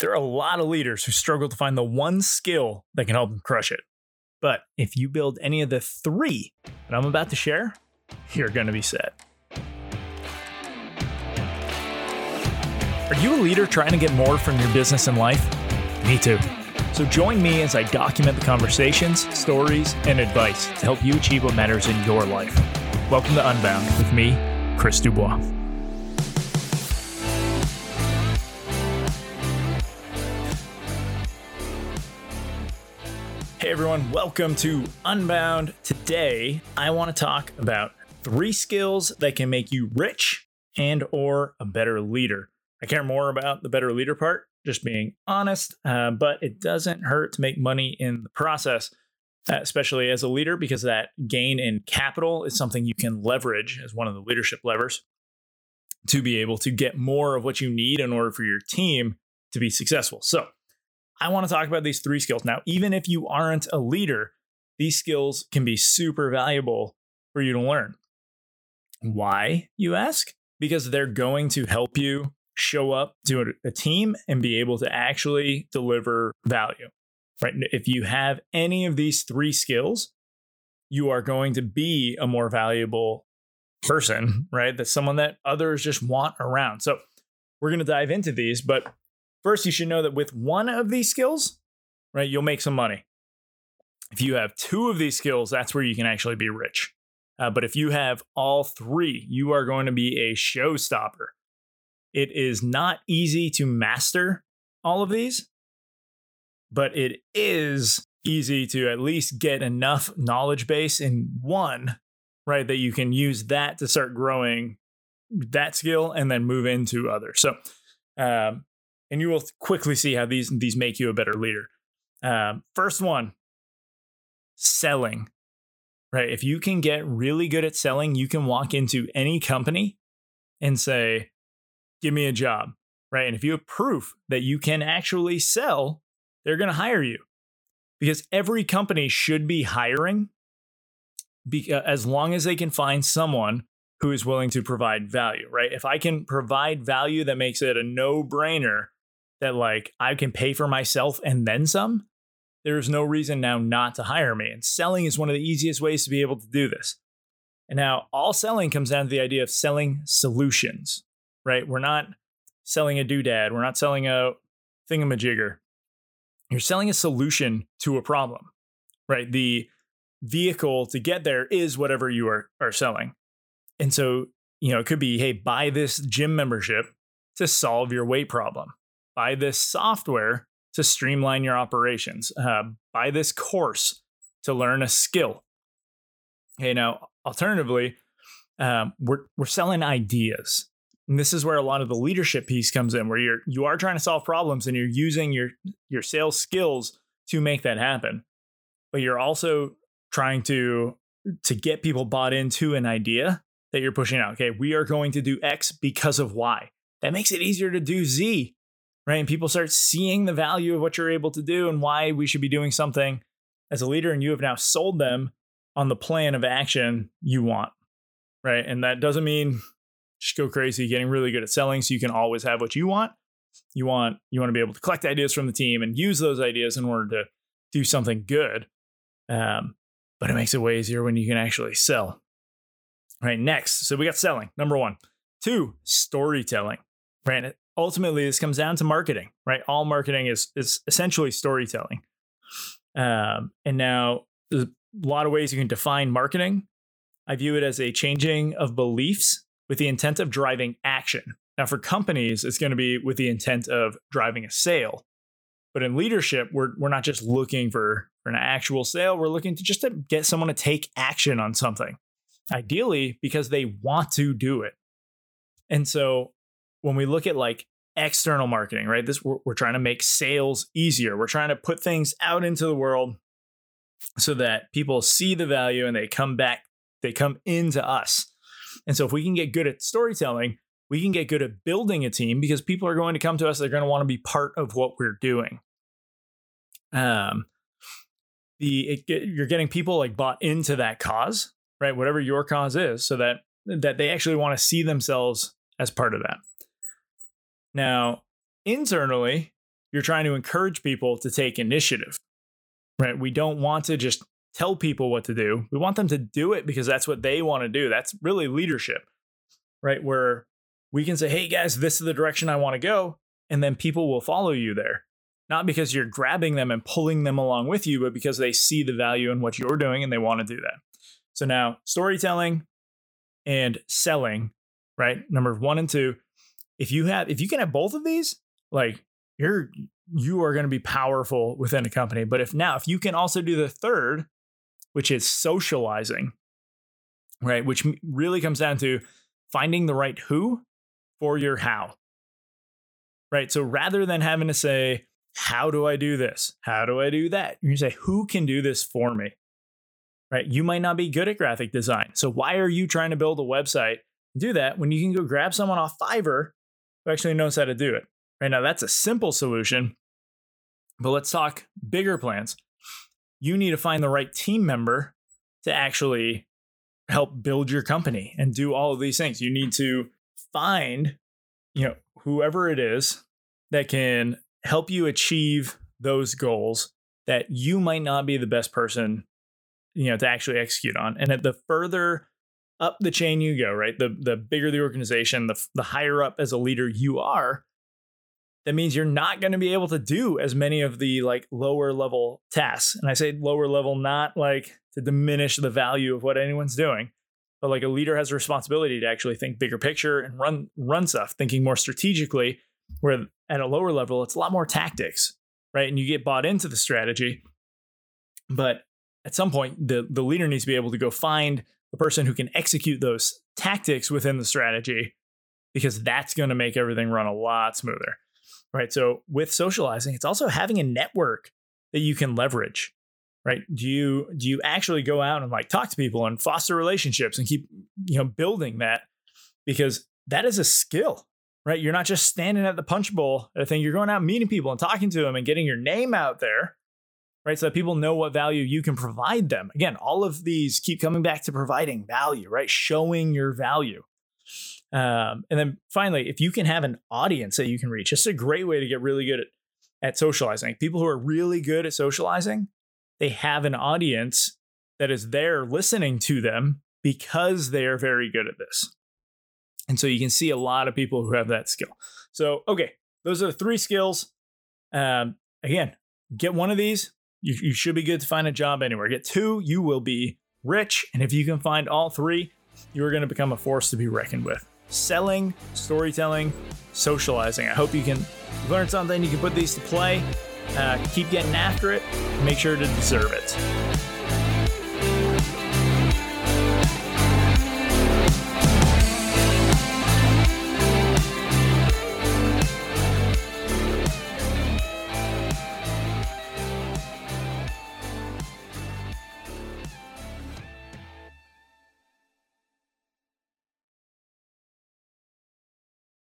There are a lot of leaders who struggle to find the one skill that can help them crush it. But if you build any of the three that I'm about to share, you're going to be set. Are you a leader trying to get more from your business and life? Me too. So join me as I document the conversations, stories, and advice to help you achieve what matters in your life. Welcome to Unbound with me, Chris Dubois. Hey everyone, welcome to Unbound. Today, I want to talk about three skills that can make you rich and or a better leader. I care more about the better leader part, just being honest, uh, but it doesn't hurt to make money in the process, uh, especially as a leader, because that gain in capital is something you can leverage as one of the leadership levers to be able to get more of what you need in order for your team to be successful. So, I want to talk about these three skills. Now, even if you aren't a leader, these skills can be super valuable for you to learn. Why, you ask? Because they're going to help you show up to a team and be able to actually deliver value. Right? If you have any of these three skills, you are going to be a more valuable person, right? That's someone that others just want around. So, we're going to dive into these, but First, you should know that with one of these skills, right, you'll make some money. If you have two of these skills, that's where you can actually be rich. Uh, but if you have all three, you are going to be a showstopper. It is not easy to master all of these, but it is easy to at least get enough knowledge base in one, right, that you can use that to start growing that skill and then move into others. So, um, and you will quickly see how these these make you a better leader. Um, first one, selling. Right, if you can get really good at selling, you can walk into any company and say, "Give me a job." Right, and if you have proof that you can actually sell, they're going to hire you because every company should be hiring be, uh, as long as they can find someone who is willing to provide value, right? If I can provide value that makes it a no brainer that like I can pay for myself and then some, there's no reason now not to hire me. And selling is one of the easiest ways to be able to do this. And now all selling comes down to the idea of selling solutions, right? We're not selling a doodad, we're not selling a thingamajigger. You're selling a solution to a problem, right? The vehicle to get there is whatever you are, are selling. And so, you know, it could be, hey, buy this gym membership to solve your weight problem buy this software to streamline your operations, uh, buy this course to learn a skill. Okay, now, alternatively, um, we're, we're selling ideas. And this is where a lot of the leadership piece comes in, where you're you are trying to solve problems and you're using your your sales skills to make that happen. But you're also trying to to get people bought into an idea that you're pushing out. Okay, we are going to do X because of Y. That makes it easier to do Z right? And people start seeing the value of what you're able to do and why we should be doing something as a leader. And you have now sold them on the plan of action you want, right? And that doesn't mean just go crazy getting really good at selling so you can always have what you want. You want you want to be able to collect ideas from the team and use those ideas in order to do something good. Um, but it makes it way easier when you can actually sell. Right. Next, so we got selling. Number one. Two, storytelling. Right ultimately this comes down to marketing, right? All marketing is is essentially storytelling. Um, and now there's a lot of ways you can define marketing. I view it as a changing of beliefs with the intent of driving action. Now, for companies, it's going to be with the intent of driving a sale. But in leadership, we're, we're not just looking for, for an actual sale, we're looking to just to get someone to take action on something, ideally because they want to do it. And so when we look at like external marketing, right? This we're, we're trying to make sales easier. We're trying to put things out into the world so that people see the value and they come back, they come into us. And so if we can get good at storytelling, we can get good at building a team because people are going to come to us. They're going to want to be part of what we're doing. Um, the it, you're getting people like bought into that cause, right? Whatever your cause is, so that that they actually want to see themselves as part of that. Now, internally, you're trying to encourage people to take initiative, right? We don't want to just tell people what to do. We want them to do it because that's what they want to do. That's really leadership, right? Where we can say, hey guys, this is the direction I want to go. And then people will follow you there. Not because you're grabbing them and pulling them along with you, but because they see the value in what you're doing and they want to do that. So now storytelling and selling, right? Number one and two. If you have, if you can have both of these, like you're, you are going to be powerful within a company. But if now, if you can also do the third, which is socializing, right? Which really comes down to finding the right who for your how, right? So rather than having to say, how do I do this? How do I do that? You say, who can do this for me? Right? You might not be good at graphic design. So why are you trying to build a website? Do that when you can go grab someone off Fiverr who actually knows how to do it. Right now, that's a simple solution. But let's talk bigger plans. You need to find the right team member to actually help build your company and do all of these things. You need to find, you know, whoever it is that can help you achieve those goals that you might not be the best person, you know, to actually execute on. And at the further up the chain you go, right? The the bigger the organization, the the higher up as a leader you are, that means you're not going to be able to do as many of the like lower level tasks. And I say lower level not like to diminish the value of what anyone's doing, but like a leader has a responsibility to actually think bigger picture and run run stuff, thinking more strategically. Where at a lower level, it's a lot more tactics, right? And you get bought into the strategy, but at some point, the the leader needs to be able to go find the person who can execute those tactics within the strategy, because that's going to make everything run a lot smoother right? So with socializing, it's also having a network that you can leverage, right? Do you do you actually go out and like talk to people and foster relationships and keep you know building that because that is a skill, right? You're not just standing at the punch bowl I think You're going out meeting people and talking to them and getting your name out there, right? So that people know what value you can provide them. Again, all of these keep coming back to providing value, right? Showing your value. Um, and then finally, if you can have an audience that you can reach, it's a great way to get really good at, at socializing. People who are really good at socializing, they have an audience that is there listening to them because they are very good at this. And so you can see a lot of people who have that skill. So, okay, those are the three skills. Um, again, get one of these, you, you should be good to find a job anywhere. Get two, you will be rich. And if you can find all three, you are going to become a force to be reckoned with selling, storytelling, socializing. I hope you can learn something. You can put these to play. Uh, keep getting after it. Make sure to deserve it.